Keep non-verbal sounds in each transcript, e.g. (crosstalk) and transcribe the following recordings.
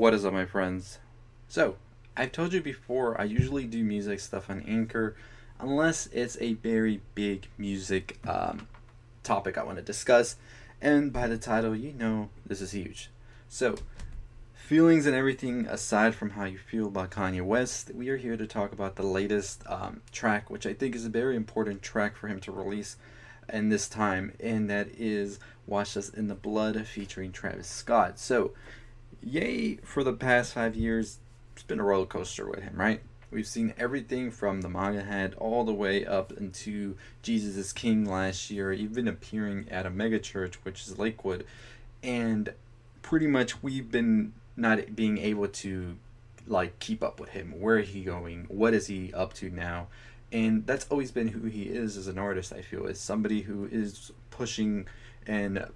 What is up, my friends? So, I've told you before, I usually do music stuff on Anchor unless it's a very big music um, topic I want to discuss. And by the title, you know this is huge. So, feelings and everything aside from how you feel about Kanye West, we are here to talk about the latest um, track, which I think is a very important track for him to release in this time, and that is Wash Us in the Blood featuring Travis Scott. So, Ye for the past five years, it's been a roller coaster with him, right? We've seen everything from the MAGA head all the way up into Jesus is King last year, even appearing at a megachurch, which is Lakewood. And pretty much we've been not being able to like keep up with him. Where is he going? What is he up to now? And that's always been who he is as an artist, I feel, is somebody who is pushing and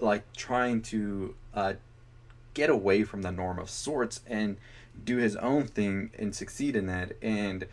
like trying to uh, get away from the norm of sorts and do his own thing and succeed in that. And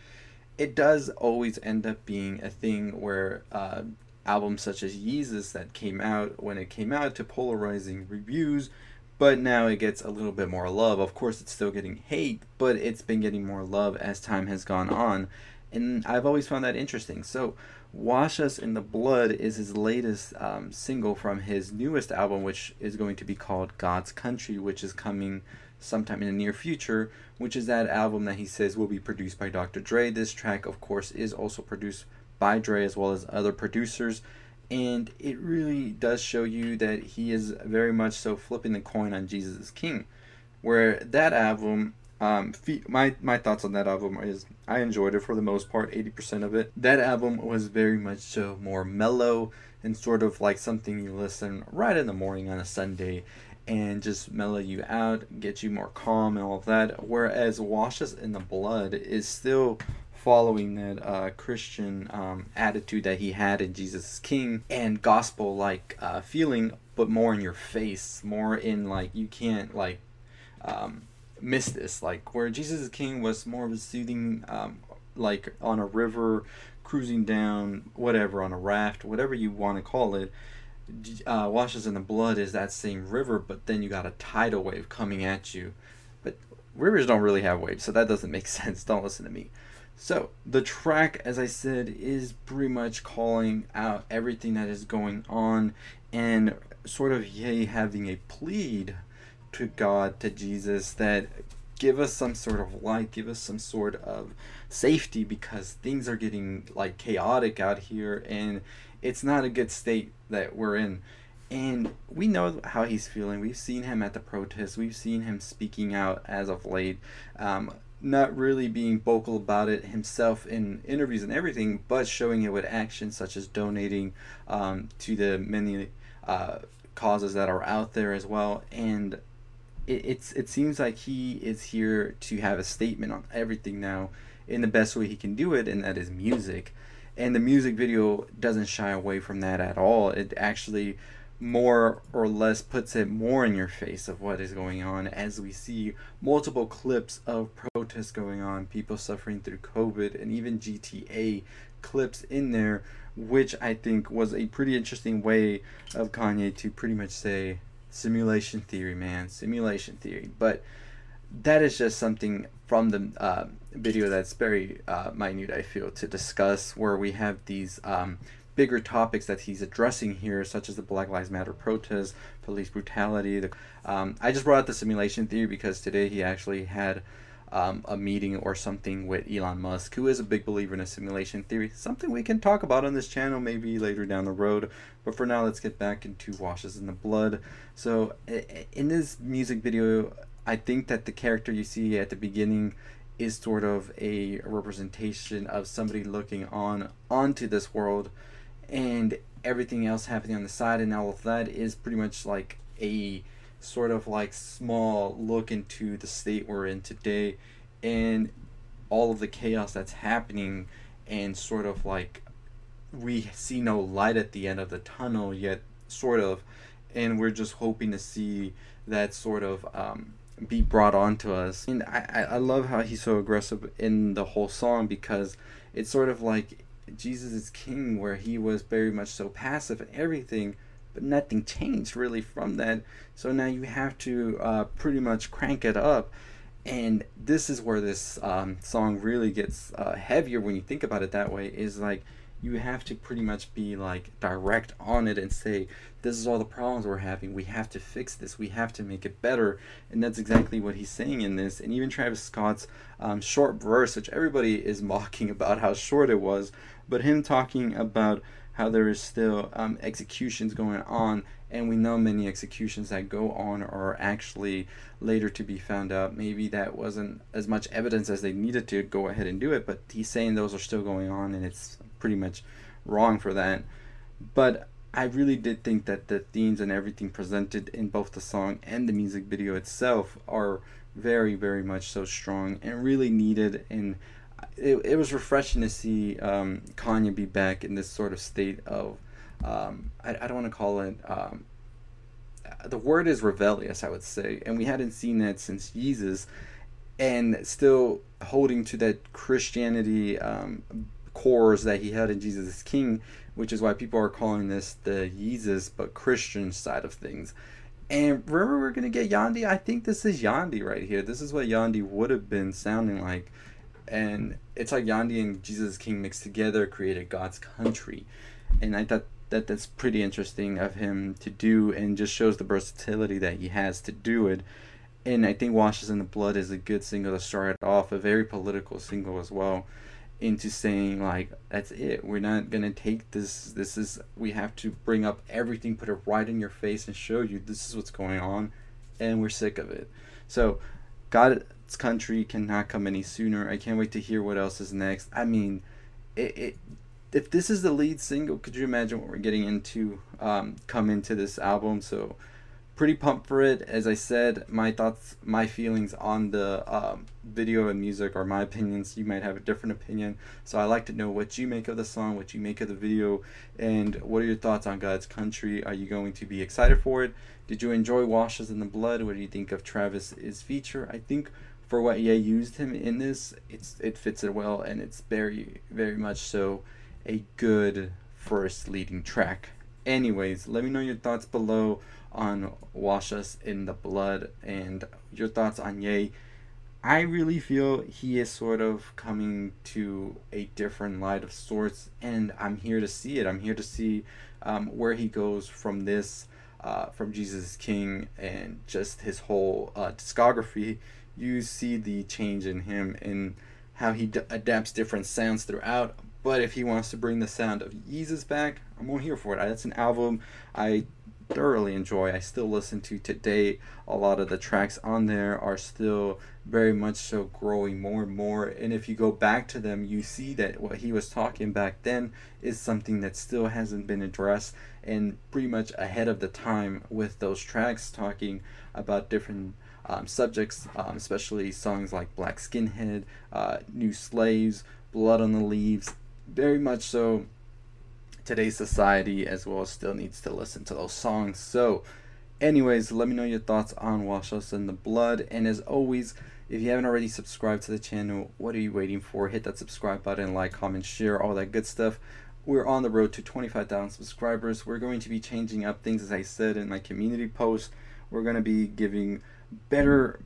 it does always end up being a thing where uh, albums such as Yeezus that came out when it came out to polarizing reviews, but now it gets a little bit more love. Of course, it's still getting hate, but it's been getting more love as time has gone on. And I've always found that interesting. So, Wash Us in the Blood is his latest um, single from his newest album, which is going to be called God's Country, which is coming sometime in the near future, which is that album that he says will be produced by Dr. Dre. This track, of course, is also produced by Dre as well as other producers. And it really does show you that he is very much so flipping the coin on Jesus is King. Where that album um, my my thoughts on that album is I enjoyed it for the most part, eighty percent of it. That album was very much so more mellow and sort of like something you listen right in the morning on a Sunday, and just mellow you out, get you more calm and all of that. Whereas Wash Us in the Blood is still following that uh, Christian um, attitude that he had in Jesus King and gospel like uh, feeling, but more in your face, more in like you can't like. Um, miss this. Like where Jesus is King was more of a soothing, um, like on a river, cruising down, whatever on a raft, whatever you want to call it. Uh, Wash Us in the Blood is that same river, but then you got a tidal wave coming at you. But rivers don't really have waves, so that doesn't make (laughs) sense. Don't listen to me. So the track, as I said, is pretty much calling out everything that is going on and sort of Ye having a plead to God, to Jesus, that give us some sort of light, give us some sort of safety because things are getting like chaotic out here and it's not a good state that we're in. And we know how he's feeling. We've seen him at the protests. We've seen him speaking out as of late. Um, not really being vocal about it himself in interviews and everything, but showing it with actions such as donating um, to the many uh, causes that are out there as well. And it, it's it seems like he is here to have a statement on everything now in the best way he can do it, and that is music. And the music video doesn't shy away from that at all. It actually more or less puts it more in your face of what is going on as we see multiple clips of protests going on, people suffering through COVID, and even GTA clips in there, which I think was a pretty interesting way of Kanye to pretty much say, simulation theory, man, simulation theory. But that is just something from the uh, video that's very uh, minute, I feel, to discuss, where we have these um, bigger topics that he's addressing here, such as the Black Lives Matter protests, police brutality. The, um, I just brought up the simulation theory because today he actually had um, a meeting or something with Elon Musk, who is a big believer in a simulation theory. Something we can talk about on this channel maybe later down the road. But for now, let's get back into Wash Us in the Blood. So, in this music video, I think that the character you see at the beginning is sort of a representation of somebody looking on onto this world and everything else happening on the side and all of that is pretty much like a sort of like small look into the state we're in today and all of the chaos that's happening and sort of like we see no light at the end of the tunnel yet sort of. And we're just hoping to see that sort of um, be brought on to us. And I, I love how he's so aggressive in the whole song because it's sort of like jesus is king where he was very much so passive and everything but nothing changed really from that. So now you have to uh, pretty much crank it up. And this is where this um, song really gets uh, heavier when you think about it that way. Is like you have to pretty much be like direct on it and say this is all the problems we're having we have to fix this we have to make it better and that's exactly what he's saying in this and even travis scott's um, short verse which everybody is (laughs) mocking about how short it was but him talking about how there is still um, executions going on and we know many executions that go on are actually later to be found out maybe that wasn't as much evidence as they needed to go ahead and do it but he's saying those are still going on and it's pretty much wrong for that. But I really did think that the themes and everything presented in both the song and the music video itself are very, very much so strong and really needed. And it, it was refreshing to see um, Kanye be back in this sort of state of, um, I, I don't want to call it, um, the word is rebellious, I would say. And we hadn't seen that since Yeezus. And still holding to that Christianity um, cores that he had in Jesus King, which is why people are calling this the Yeezus but Christian side of things. And remember, we're gonna get Yandhi. I think this is Yandhi right here. This is what Yandhi would have been sounding like, and it's like Yandhi and Jesus King mixed together created God's country, and I thought that that's pretty interesting of him to do, and just shows the versatility that he has to do it. And I think Wash Us in the Blood is a good single to start off, a very political single as well into saying like that's it. We're not gonna take this this is we have to bring up everything put it right in your face and show you this is what's going on and we're sick of it. So god's country cannot come any sooner i can't wait to hear what else is next i mean it, it if this is the lead single could you imagine what we're getting into um, come into this album so pretty pumped for it. As I said, my thoughts, my feelings on the um, video and music are my opinions. You might have a different opinion. So I like to know what you make of the song, what you make of the video, and what are your thoughts on God's Country? Are you going to be excited for it? Did you enjoy Wash Us in the Blood? What do you think of Travis's feature? I think for what Ye used him in this, it's it fits it well, and it's very, very much so a good first leading track. Anyways, let me know your thoughts below on Wash Us in the Blood and your thoughts on Ye. I really feel he is sort of coming to a different light of sorts, and I'm here to see it. I'm here to see um, where he goes from this, uh, from Jesus King, and just his whole uh, discography. You see the change in him and how he d- adapts different sounds throughout. But if he wants to bring the sound of Yeezus back, I'm all here for it. That's an album I thoroughly enjoy. I still listen to today. A lot of the tracks on there are still very much so growing more and more. And if you go back to them, you see that what he was talking back then is something that still hasn't been addressed and pretty much ahead of the time with those tracks talking about different. Um, subjects, um, especially songs like Black Skinhead, uh, New Slaves, Blood on the Leaves, very much so today's society as well still needs to listen to those songs. So, anyways, let me know your thoughts on Wash Us in the Blood. And as always, if you haven't already subscribed to the channel, what are you waiting for? Hit that subscribe button, like, comment, share, all that good stuff. We're on the road to 25,000 subscribers. We're going to be changing up things, as I said in my community post. We're going to be giving better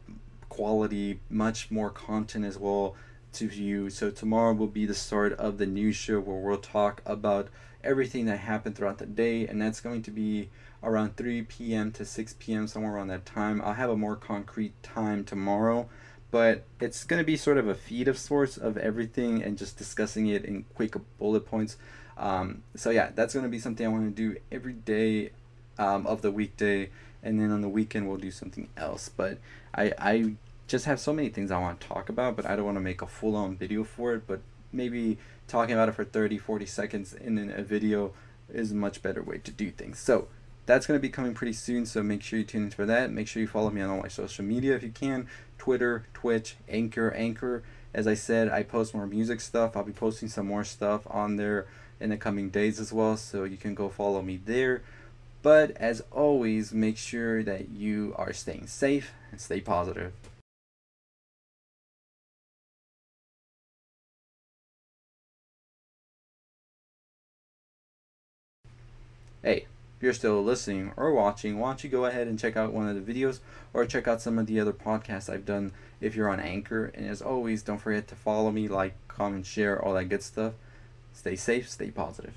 quality, much more content as well to you. So tomorrow will be the start of the news show where we'll talk about everything that happened throughout the day, and that's going to be around 3 p.m. to 6 p.m., somewhere around that time. I'll have a more concrete time tomorrow, but it's going to be sort of a feed of sorts of everything and just discussing it in quick bullet points. Um, so, yeah, that's going to be something I want to do every day um, of the weekday, and then on the weekend, we'll do something else. But I, I just have so many things I want to talk about, but I don't want to make a full on video for it. But maybe talking about it for 30, 40 seconds in a video is a much better way to do things. So that's going to be coming pretty soon, so make sure you tune in for that. Make sure you follow me on all my social media if you can Twitter, Twitch, Anchor, Anchor. As I said, I post more music stuff. I'll be posting some more stuff on there in the coming days as well, so you can go follow me there. But as always, make sure that you are staying safe and stay positive. Hey, if you're still listening or watching, why don't you go ahead and check out one of the videos or check out some of the other podcasts I've done if you're on Anchor. And as always, don't forget to follow me, like, comment, share, all that good stuff. Stay safe, stay positive.